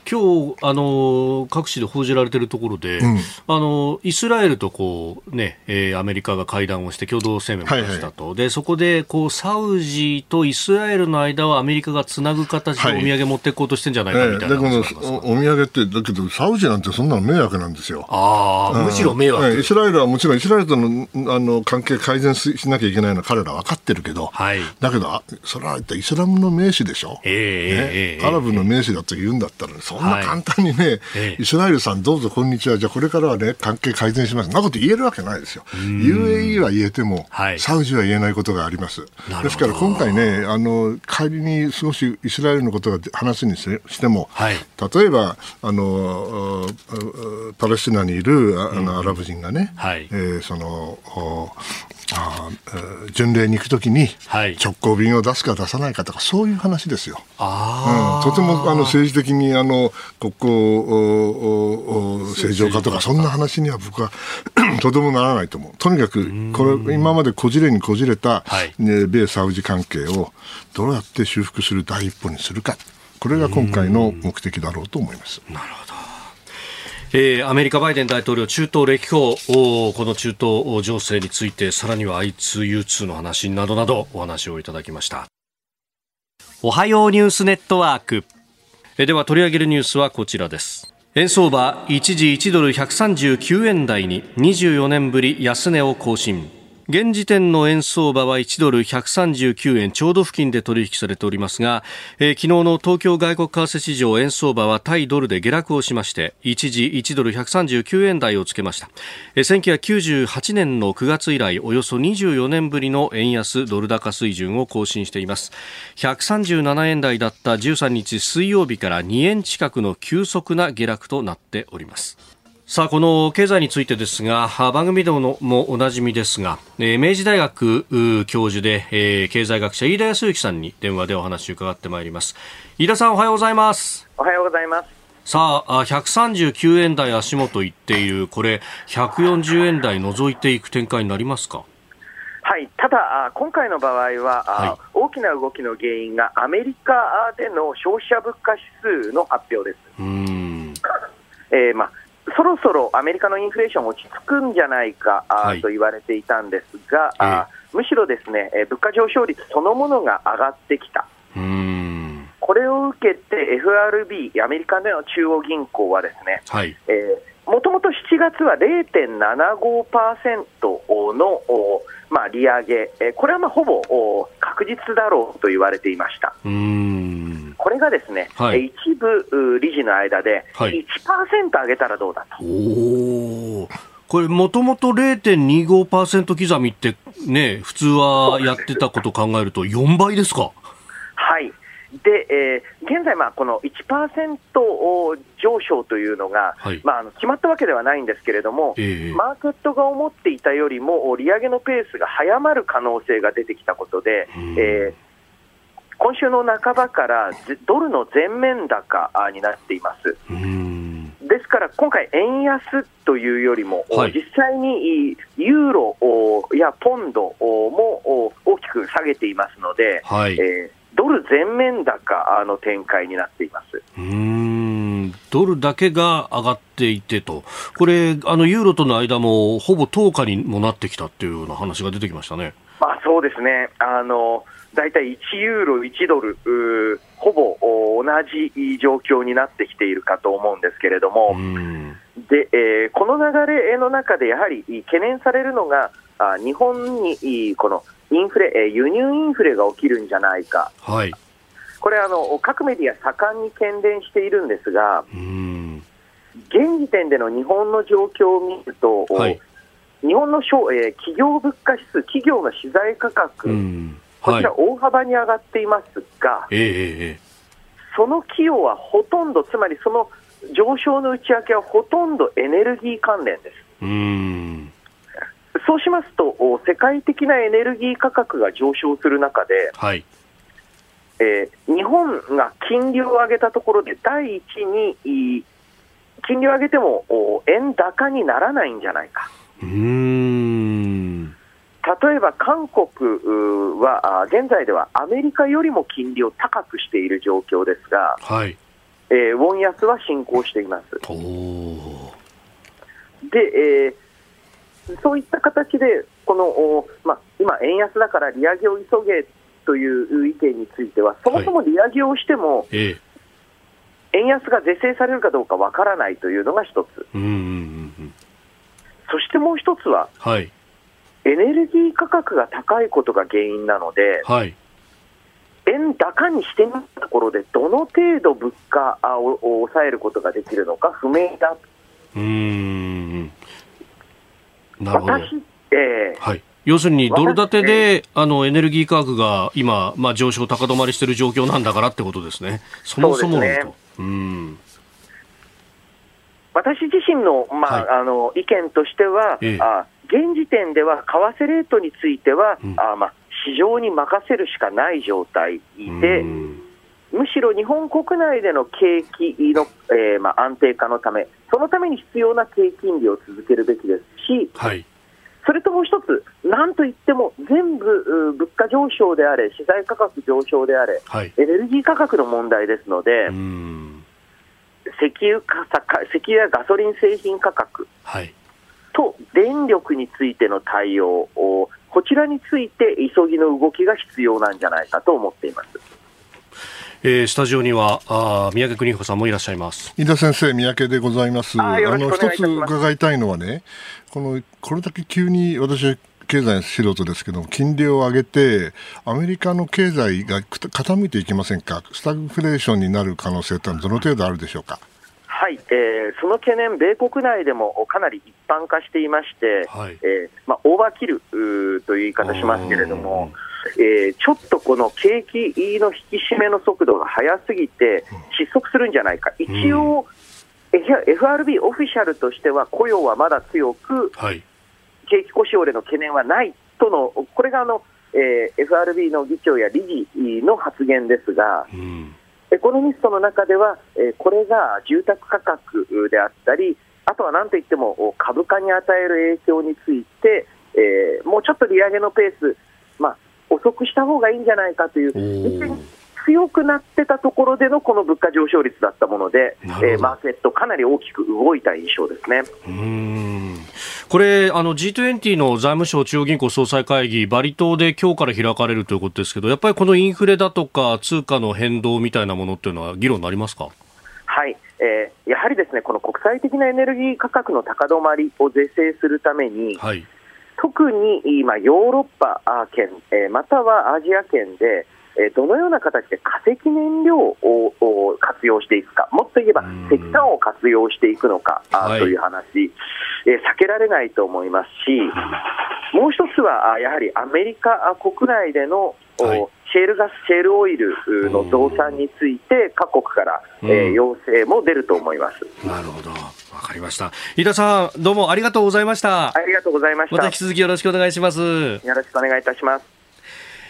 今日あの各地で報じられているところで、うん、あのイスラエルとこう、ねえー、アメリカが会談をして共同声明を出したと、はいはい、でそこでこうサウジとイスラエルの間をアメリカがつなぐ形でお土産持っていこうとしてんじゃないかみたいな、はい、お土産ってだけどサウジなんてそんなの迷惑なんですよ。ああ、むしろ迷惑、イスラエルはもちろんイスラエルとのあの関係改善しなきゃいけないのは彼ら分かってるけど、はい、だけどそれはイスラムの名手でしょ？えーね、アラブの名士だと言うんだったら、そんな簡単にね、イスラエルさんどうぞこんにちは、じゃあこれからはね、関係改善します。なこと言えるわけないですよ。UAE は言えても、サウジは言えないことがあります。ですから今回ね、あの、仮に少しイスラエルのことが話にしても、例えば、あの、パレスチナにいるあのアラブ人がね、えー、その、あ巡礼に行くときに直行便を出すか出さないかとか、そういう話ですよ。あうん、とてもあの政治的にあの国交正常化とか、そんな話には僕は とてもならないと思う。とにかく、これ、今までこじれにこじれた、ね、米サウジ関係をどうやって修復する第一歩にするか。これが今回の目的だろうと思います。なるほどえー、アメリカ、バイデン大統領、中東歴訪、この中東情勢について、さらには I2U2 の話などなどお話をいただきました。おはようニュースネットワーク。えー、では取り上げるニュースはこちらです。円相場一時1ドル139円台に24年ぶり安値を更新。現時点の円相場は1ドル139円ちょうど付近で取引されておりますが、えー、昨日の東京外国為替市場円相場は対ドルで下落をしまして一時1ドル139円台をつけました、えー、1998年の9月以来およそ24年ぶりの円安ドル高水準を更新しています。137円台だった13日水曜日から2円近くの急速な下落となっております。さあ、この経済についてですが、番組でもおなじみですが、え明治大学教授で、えー、経済学者飯田康之さんに電話でお話を伺ってまいります。飯田さん、おはようございます。おはようございます。さあ、139円台足元いっている、これ、140円台除いていく展開になりますか？はい、ただ、今回の場合は、はい、大きな動きの原因がアメリカでの消費者物価指数の発表です。うんえーまあそろそろアメリカのインフレーション落ち着くんじゃないか、はい、と言われていたんですが、えー、むしろですね物価上昇率そのものが上がってきた。これを受けて FRB、アメリカでの中央銀行はですね、はい、えー、もともと7月は0.75%の、まあ、利上げ、これはまあほぼ確実だろうと言われていました。これがですね、はい、一部理事の間で1%上げたらどうだと。おこれ、もともと0.25%刻みって、ね、普通はやってたことを考えると、4倍ですか？はい。で、えー、現在、まあ、この1%上昇というのが、はい、まあ、あの決まったわけではないんですけれども、えー、マーケットが思っていたよりも利上げのペースが早まる可能性が出てきたことで、えー今週の半ばからドルの全面高になっています。ですから今回、円安というよりも、はい、実際にユーロやポンドも大きく下げていますので、はい、えー、ドル全面高の展開になっています。うん。ドルだけが上がっていてと、これ、あのユーロとの間もほぼ10日にもなってきたっていうような話が出てきましたね。まあ、そうですね。あの大体1ユーロ、1ドル、ほぼ同じ状況になってきているかと思うんですけれども、でえー、この流れの中でやはり懸念されるのが、あ日本にこのインフレ、輸入インフレが起きるんじゃないか、はい、これあの、各メディア、盛んに懸念しているんですが、現時点での日本の状況を見ると、はい、日本の、えー、企業物価指数、企業の資材価格、こちら、大幅に上がっていますが、はい、その企業はほとんど、つまりその上昇の内訳はほとんどエネルギー関連です。うん。そうしますと、世界的なエネルギー価格が上昇する中で、はい、えー、日本が金利を上げたところで、第一に金利を上げても円高にならないんじゃないか。うん例えば韓国は現在ではアメリカよりも金利を高くしている状況ですが、はい。えー、ウォン安は進行しています。で、えー、そういった形でこの、まあ、今、円安だから利上げを急げという意見については、そもそも利上げをしても、はいえ。円安が是正されるかどうかわからないというのが一つ、そしてもう一つは、はい、エネルギー価格が高いことが原因なので、はい、円高にしてみたところで、どの程度物価を抑えることができるのか不明だ。うん。なるほど。私、えーはい、要するにドル建てで、あのエネルギー価格が今、まあ、上昇、高止まりしている状況なんだからってことですね、そもそものと。うん。私自身の,、まあ、はい、あの意見としては、ええ、あ現時点では為替レートについては、うん、あまあ、市場に任せるしかない状態で、むしろ日本国内での景気の、えー、まあ、安定化のため、そのために必要な低金利を続けるべきですし、はい、それともう一つ、なんといっても全部物価上昇であれ、資材価格上昇であれ、はい、エネルギー価格の問題ですので、石油か石油やガソリン製品価格と電力についての対応を、こちらについて急ぎの動きが必要なんじゃないかと思っています。えー、スタジオにはあ三宅邦彦さんもいらっしゃいます。井田先生三宅でございます。あの一つ伺いたいのはねこのこれだけ急に私は経済の素人ですけど金利を上げてアメリカの経済が傾いていきませんか？スタグフレーションになる可能性ってどの程度あるでしょうか？はい、えー、その懸念、米国内でもかなり一般化していまして、はい、えー、まあ、オーバーキルという言い方しますけれども、えー、ちょっとこの景気の引き締めの速度が速すぎて、失速するんじゃないか、一応、うん、FRB オフィシャルとしては、雇用はまだ強く、はい、景気故障での懸念はないとの、これがあの、えー、FRB の議長や理事の発言ですが、うん、エコノミストの中では、えー、これが住宅価格であったり、あとはなんといっても株価に与える影響について、えー、もうちょっと利上げのペース、まあ、遅くした方がいいんじゃないかという、強くなってたところでのこの物価上昇率だったもので、えー、マーケット、かなり大きく動いた印象ですね。うんこれ、あの G20 の財務省中央銀行総裁会議、バリ島で今日から開かれるということですけど、やっぱりこのインフレだとか、通貨の変動みたいなものっていうのは、議論になりますか？はい、えー、やはりですねこの国際的なエネルギー価格の高止まりを是正するために、はい、特に今、ヨーロッパ圏、えー、またはアジア圏で、えどのような形で化石燃料を活用していくか、もっと言えば石炭を活用していくのか、はい、という話、え避けられないと思いますし、もう一つはやはりアメリカ国内での、はいシェールガス、シェールオイルの増産について、各国から、えー、要請も出ると思います。なるほど。わかりました。飯田さん、どうもありがとうございました。ありがとうございました。また引き続きよろしくお願いします。よろしくお願いいたします。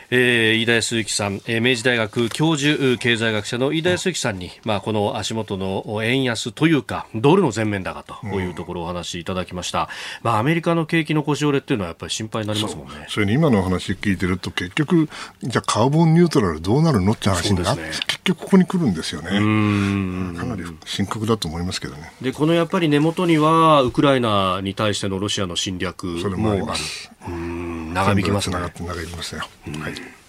えー、飯田康之さん、えー、明治大学教授経済学者の飯田康之さんに、まあ、この足元の円安というかドルの全面高というところをお話しいただきました、まあ、アメリカの景気の腰折れっていうのはやっぱり心配になりますもんね。それに今の話聞いてると結局じゃあカーボンニュートラルどうなるのって話になって、ね、結局ここに来るんですよね。かなり深刻だと思いますけどね。でこのやっぱり根元にはウクライナに対してのロシアの侵略もある長引きますね。長引きますよ、はい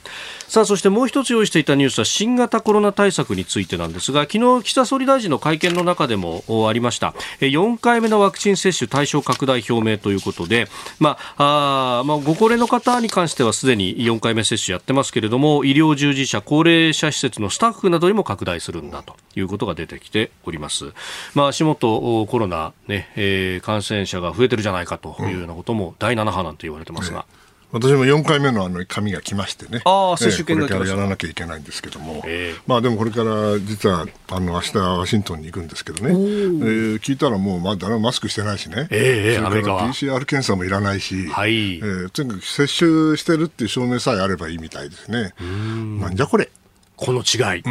さあそしてもう一つ用意していたニュースは新型コロナ対策についてなんですが昨日岸田総理大臣の会見の中でもありました。4回目のワクチン接種対象拡大表明ということで、まあ、あまあご高齢の方に関してはすでに4回目接種やってますけれども医療従事者高齢者施設のスタッフなどにも拡大するんだということが出てきております、まあ、足元コロナね、えー、感染者が増えてるじゃないかというようなことも第7波なんて言われてますが、うん私も4回目のあの紙が来ましてね、あ接種券が、これからやらなきゃいけないんですけども、えー、まあでもこれから実はあの明日ワシントンに行くんですけどね、えー、聞いたらもう、まあ、誰もマスクしてないしね、えー、それから PCR 検査もいらないし、はい。えー、とにかく接種してるっていう証明さえあればいいみたいですね。なんじゃこれこの違い。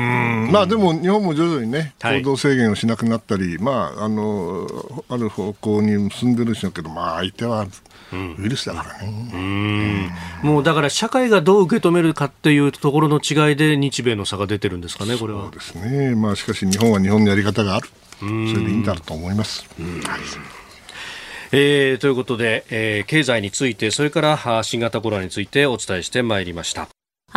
まあでも日本も徐々にね、行動制限をしなくなったり、はい、まああのある方向に進んでるんでしょうけど、まあ相手はウイルスだからね、うん、もうだから社会がどう受け止めるかっていうところの違いで日米の差が出てるんですかね、これは。そうですね、まあ、しかし日本は日本のやり方がある、それでいいんだと思います。はい。えー、ということで、えー、経済について、それから新型コロナについてお伝えしてまいりました。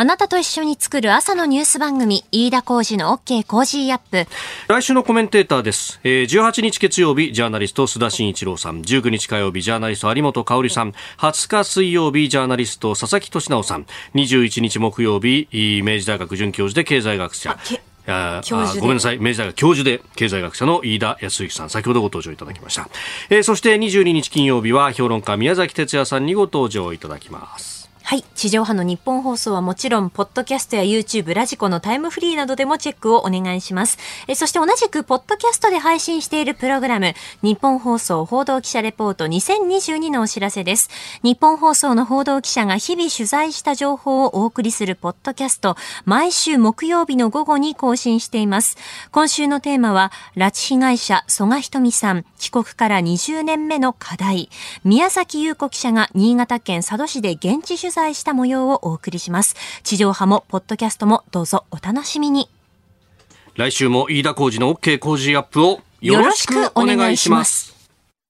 あなたと一緒に作る朝のニュース番組、飯田浩司の OK Cozy up。来週のコメンテーターです。えー、18日月曜日、ジャーナリスト須田慎一郎さん。19日火曜日、ジャーナリスト有本香さん。20日水曜日、ジャーナリスト佐々木俊尚さん。21日木曜日、明治大学准教授で経済学者。あごめんなさい、明治大学教授で経済学者の飯田泰之さん、先ほどご登場いただきました。えー、そして22日金曜日は評論家宮崎哲弥さんにご登場いただきます。はい。地上波の日本放送はもちろん、ポッドキャストや YouTube、ラジコのタイムフリーなどでもチェックをお願いします。えそして同じく、ポッドキャストで配信しているプログラム、日本放送報道記者レポート2022のお知らせです。日本放送の報道記者が日々取材した情報をお送りするポッドキャスト、毎週木曜日の午後に更新しています。今週のテーマは、拉致被害者、曽我ひとみさん、帰国から20年目の課題。宮崎優子記者が新潟県佐渡市で現地取材材した模様をお送りします。地上波もポッドキャストもどうぞお楽しみに。来週も飯田浩二の OK 工事アップをよろしくお願いします。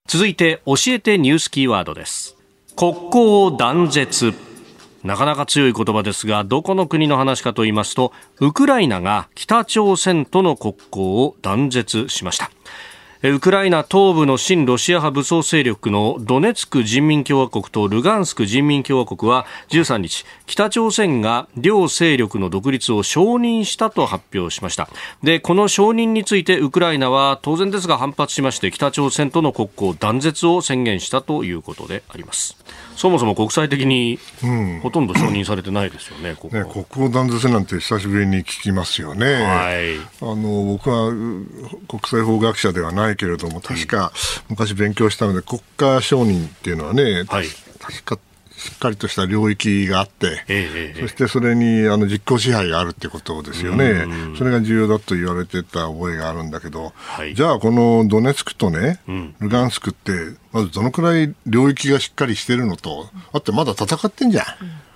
続いて教えてニュースキーワードです。国交断絶。なかなか強い言葉ですが、どこの国の話かと言いますと、ウクライナが北朝鮮との国交を断絶しました。ウクライナ東部の親ロシア派武装勢力のドネツク人民共和国とルガンスク人民共和国は13日北朝鮮が両勢力の独立を承認したと発表しました。でこの承認についてウクライナは当然ですが反発しまして北朝鮮との国交断絶を宣言したということであります。そもそも国際的にほとんど承認されてないですよね、ここ。ね国交断絶なんて久しぶりに聞きますよね、はい、あの僕は国際法学者ではないけれども、確か昔勉強したので、国家承認っていうのはね、はい、確かしっかりとした領域があって、ええ、そしてそれにあの実効支配があるってことですよね、それが重要だと言われてた覚えがあるんだけど、はい、じゃあ、このドネツクとね、うん、ルガンスクって、まずどのくらい領域がしっかりしてるのと、あってまだ戦ってんじゃん。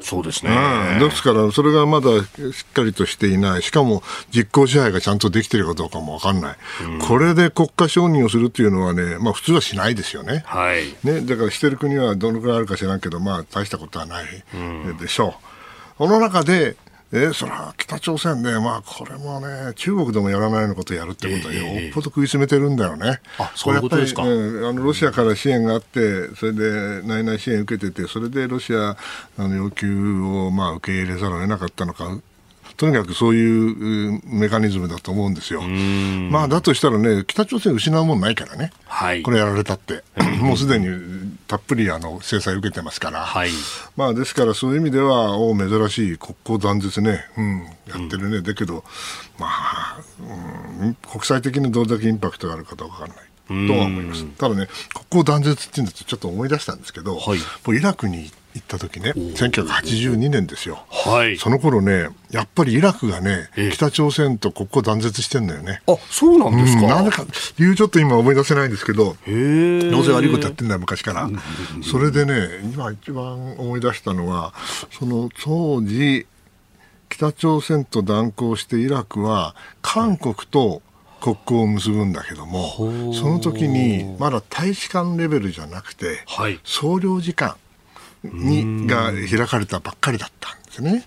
そうですね、うん、ですから、それがまだしっかりとしていない、しかも実効支配がちゃんとできているかどうかも分かんない、うん、これで国家承認をするっていうのはね、まあ、普通はしないですよね,、はい、ねだからしてる国はどのくらいあるか知らんけど、まあ、大したことはないでしょう。うん、この中でえー、それは北朝鮮で、まあ、これもね、中国でもやらないようなことをやるってことは、よっぽど食い詰めてるんだよね。あそういうことですか、あのロシアから支援があって、それで内々支援受けてて、それでロシアあの要求を、まあ、受け入れざるを得なかったのか、とにかくそういうメカニズムだと思うんですよ。まあ、だとしたらね、北朝鮮失うもんないからね、はい、これやられたって、もうすでにたっぷりあの制裁を受けてますから、はい、まあ、ですからそういう意味では、お珍しい国交断絶ね、うん、やってるね、うん、だけど、まあ、うん、国際的にどれだけインパクトがあるかどうかわからない。とは思います。ただね、国交断絶っていうんですとちょっと思い出したんですけど、はい、イラクに行った時ね、1982年ですよ、はい、その頃ね、やっぱりイラクがね、北朝鮮と国交断絶してんだよね。あそうなんですか、うん、なんでか、理由ちょっと今思い出せないんですけど、どうせ悪いことやってんだよ、昔から。それでね、今一番思い出したのは、その当時、北朝鮮と断交してイラクは、韓国と国交を結ぶんだけども、その時にまだ大使館レベルじゃなくて、はい、総領事館にが開かれたばっかりだったんですね。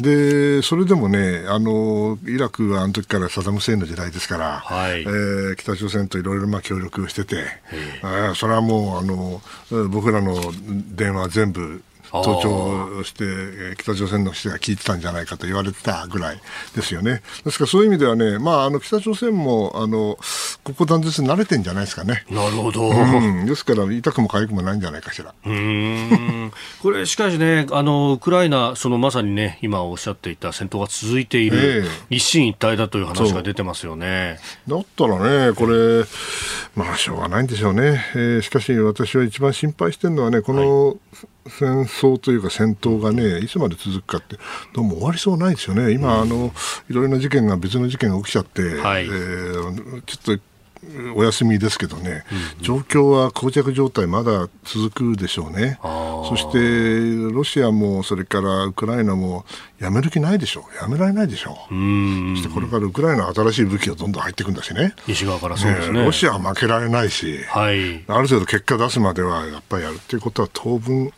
でそれでもねあの、イラクはあの時からサダム・フセインの時代ですから、はい、えー、北朝鮮といろいろ協力をしてて、えそれはもうあの僕らの電話全部盗聴して、北朝鮮の人が聞いてたんじゃないかと言われてたぐらいですよね。ですからそういう意味ではね、まあ、あの北朝鮮もあのここ断絶慣れてんじゃないですかね。なるほど。うん、ですから、痛くも痒くもないんじゃないかしら。うんこれ、しかしね、あのウクライナ、そのまさにね、今おっしゃっていた戦闘が続いている、えー、一進一退だという話が出てますよね。だったらね、これ、まあ、しょうがないんでしょうね。えー、しかし、私は一番心配してるのはね、この、はい戦争というか戦闘がね、いつまで続くかって、どうも終わりそうないですよね、今、あのいろいろな事件が、別の事件が起きちゃって、はい、えー、ちょっとお休みですけどね、うん、状況は膠着状態、まだ続くでしょうね、そしてロシアもそれからウクライナもやめる気ないでしょう、やめられないでしょう、うそしてこれからウクライナ新しい武器がどんどん入っていくんだしね、西側からそうですね、ね、ロシアは負けられないし、はい、ある程度結果出すまではやっぱりやるということは、当分、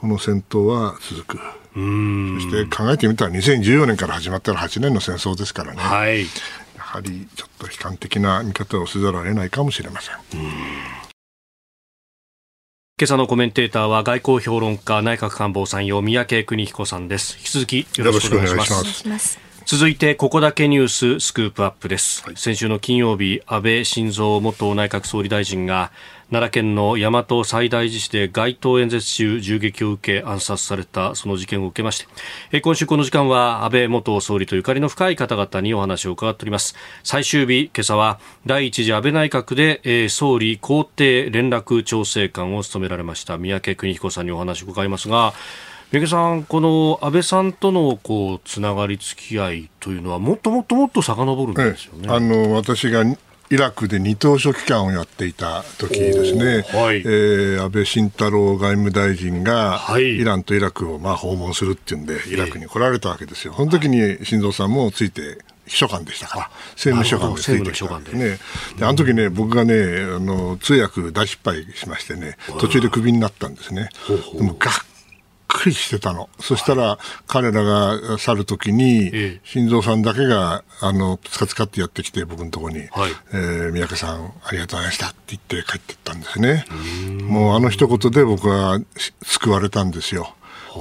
この戦闘は続く。そして考えてみたら2014年から始まったら8年の戦争ですからね。はいはりちょっと悲観的な見方をせざるを得ないかもしれません。今朝のコメンテーターは外交評論家内閣官房参与三宅邦彦さんです。引き続きよろしくお願いします。続いてここだけニューススクープアップです、はい、先週の金曜日安倍晋三元内閣総理大臣が奈良県の大和西大寺市で街頭演説中銃撃を受け暗殺されたその事件を受けまして。今週この時間は安倍元総理とゆかりの深い方々にお話を伺っております。最終日今朝は第一次安倍内閣で、えー、総理公邸連絡調整官を務められました三宅邦彦さんにお話を伺いますが三宅さん、この安倍さんとのこうつながり、付き合いというのは、もっともっともっと遡るんですよね、ええ、あの私がイラクで二等書記官をやっていた時ですね、はい、えー、安倍晋太郎外務大臣が、イランとイラクをまあ訪問するっていうんで、イラクに来られたわけですよ。その時に晋三さんもついて秘書官でしたから、政務秘書官でついてきたんですね。で、あの時ね、僕がね、あの、通訳大失敗しましてね、途中でクビになったんですね。でも、がっくりしてたの。そしたら、彼らが去るときに、心臓さんだけが、あの、つかつかってやってきて、僕のところに、はい、えー、三宅さん、ありがとうございましたって言って帰ってったんですね。もうあの一言で僕は救われたんですよ。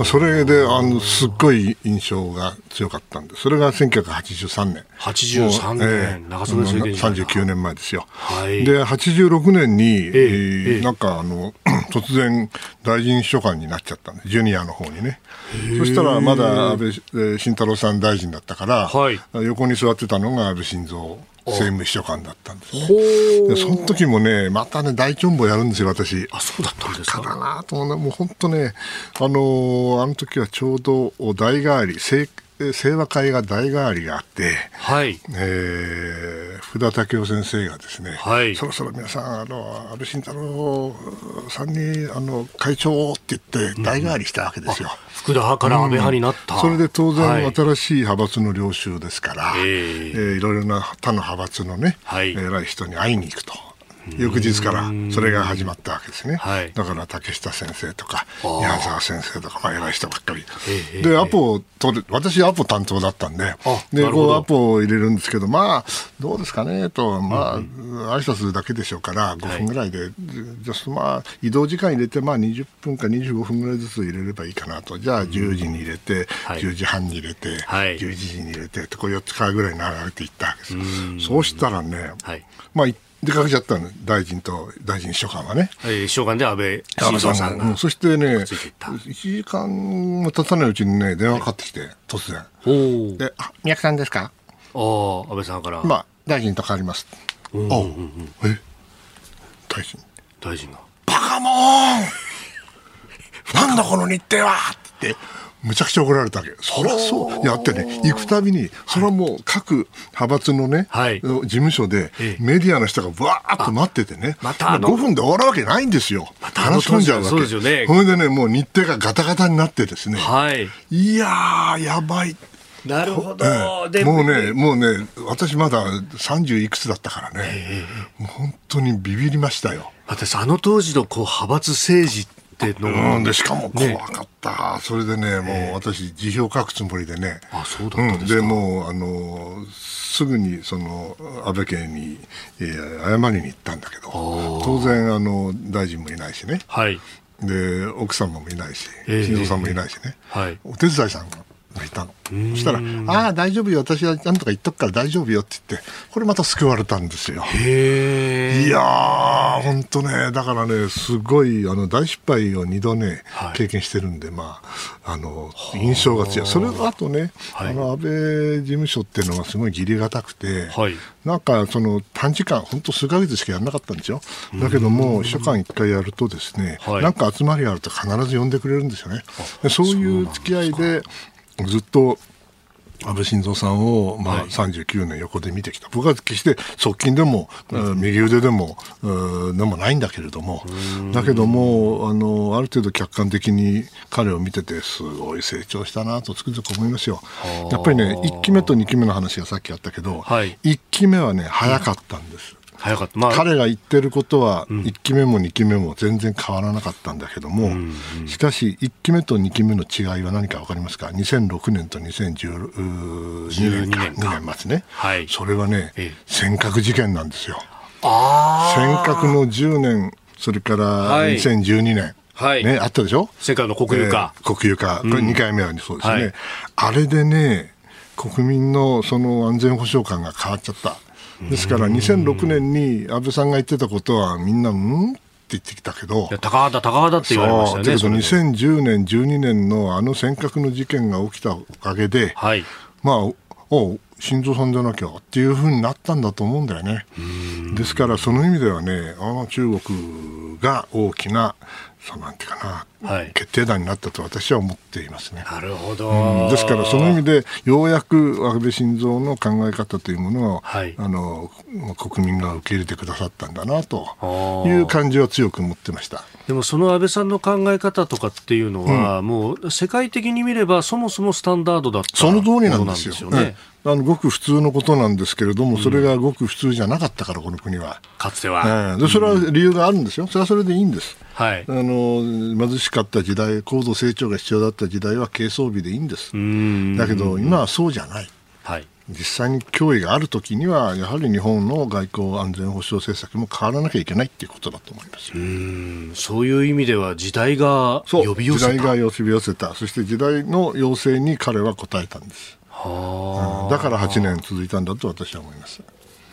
それであのすっごい印象が強かったんでそれが1983年。83年、えー、長袖政権39年前ですよ、はい、で86年に、えー、えー、なんかあの 突然大臣秘書官になっちゃったんでジュニアの方にね。そしたらまだ安倍晋太郎さん大臣だったから、はい、横に座ってたのが安倍晋三政務秘書官だったんですね。でその時もね、またね、大チョンボやるんですよ、私。あ、そうだったんですか。だなと思うもう本当ね、あのー、あの時はちょうど代替わり、清和会が代替わりがあって、はい、えー、福田武雄先生がですね、はい、そろそろ皆さん、あの安倍晋太郎さんにあの会長って言って代替わりしたわけですよ。うん、福田派から安倍派になった、うん、それで当然、新しい派閥の領袖ですから、えー、えー、いろいろな他の派閥のね、はい、偉い人に会いに行くと。翌日からそれが始まったわけですね、はい、だから竹下先生とか宮沢先生とか、まあ、偉い人ばっかり、でアポを取る私アポ担当だったんででこうアポを入れるんですけどまあどうですかねと。まあ、挨拶だけでしょうから5分ぐらいで、はい、まあ移動時間入れてまあ20分か25分ぐらいずつ入れればいいかなと。じゃあ10時に入れて、はい、10時半に入れて、はい、11時に入れてこう4つからぐらい並べていったわけです。そうしたらね、はい、まあ出かけちゃったの大臣と大臣秘書官はね。はい、秘書官で安倍晋三さんが、うん、そしてね、1時間も経たないうちにね、電話かかってきて、突然。おで、あ、宮城さんですか？ああ、安倍さんから。まあ、大臣と変わります。おうんうんうん、え？大臣大臣が。バカモーン なんだこの日程はって。むちゃくちゃ怒られたわけ。そりゃそう。やってね、行くたびに、それはもう各派閥のね、はい、事務所でメディアの人がわーっと待っててね、また5分で終わるわけないんですよ。また話し込んじゃうわけ。そうですよね。それでね、もう日程がガタガタになってですね、はい、いやー、やばい。なるほど、ええ、もうね、もうね、私まだ30いくつだったからね、えもう本当にビビりましたよ。私、あの当時のこう派閥政治っての、うん、でしかも怖かった、ね、それでねもう私辞表書くつもりでね。あそうだったんですか、うん、でもうあのすぐにその安倍家に、えー、謝りに行ったんだけど当然あの大臣もいないしね、はい、で奥様もいないし新藤さんもいないしね、はい、お手伝いさんががいたの。そしたら、ああ、大丈夫よ、私はなんとか言っとくから大丈夫よって言って、これまた救われたんですよ。いやー、本当ね、だからね、すごいあの大失敗を2度ね、はい、経験してるんで、まあ、あの印象が強い、それとあとね、はい、あの安倍事務所っていうのはすごい義理がたくて、はい、なんかその短時間、本当数か月しかやらなかったんですよ。だけども、秘書官1回やるとですね、なんか集まりあると必ず呼んでくれるんですよね。そういう付き合いで、ずっと安倍晋三さんを、まあ、39年横で見てきた、僕は決して側近でも、右腕でもでもないんだけれども、だけどもあの、ある程度客観的に彼を見てて、すごい成長したなとつくづく思いますよ。やっぱりね、1期目と2期目の話がさっきあったけど、はい、1期目はね、早かったんです。早かった、まあ、彼が言ってることは1期目も2期目も全然変わらなかったんだけども、うんうん、しかし1期目と2期目の違いは何か分かりますか？2006年と2012年か。2年末ね、はい、それはね、ええ、尖閣事件なんですよ。尖閣の10年それから2012年、はい、ね、あったでしょ？世界の国有化、えー、国有化、これ2回目はそうですね、はい、あれでね国民のその安全保障感が変わっちゃった。ですから2006年に安倍さんが言ってたことはみんな、うんって言ってきたけど、高畑、高畑って言われましたね。だけど2010年、12年のあの尖閣の事件が起きたおかげで、はい、まあ、お心臓さんじゃなきゃっていうふうになったんだと思うんだよね。ですから、その意味ではね、あの中国が大きなそうなんていうかな、はい、決定打になったと私は思っていますね。なるほど、うん、ですから、その意味で、ようやく安倍晋三の考え方というものを、はい、あの国民が受け入れてくださったんだなという感じは強く持ってました。でもその安倍さんの考え方とかっていうのは、うん、もう世界的に見れば、そもそもスタンダードだったその通りなんですよ。ね。あのごく普通のことなんですけれども、それがごく普通じゃなかったから、この国は。かつては、えで。それは理由があるんですよ、それはそれでいいんです。はい、あの貧しかった時代、高度成長が必要だった時代は軽装備でいいんです。だけど、今はそうじゃない。はい実際に脅威があるときには、やはり日本の外交安全保障政策も変わらなきゃいけないっていうことだと思いますうんそういう意味では、時代が呼び寄せた時代が呼び寄せた、そして時代の要請に彼は応えたんです。はあ、だから8年続いたんだと私は思います。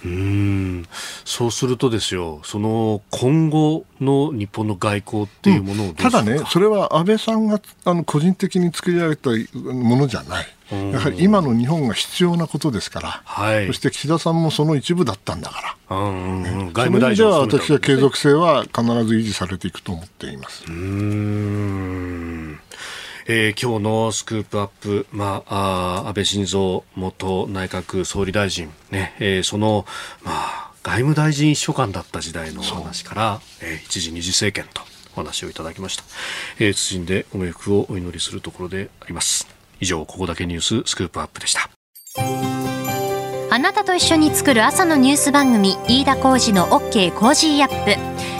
うん。そうするとですよ、その今後の日本の外交っていうものを、うん、ただね、それは安倍さんがあの個人的に作り上げたものじゃない。やはり今の日本が必要なことですから、はい、そして岸田さんもその一部だったんだから、うんうん外務大臣は私は継続性は必ず維持されていくと思っています。うんえー、今日のスクープアップ、まあ、あ安倍晋三元内閣総理大臣、ねえー、その、まあ、外務大臣秘書官だった時代の話から、えー、一時二次政権とお話をいただきました、えー、謹んでご冥福をお祈りするところであります。以上ここだけニューススクープアップでした。あなたと一緒に作る朝のニュース番組飯田浩司の OK Cozy up ニッポ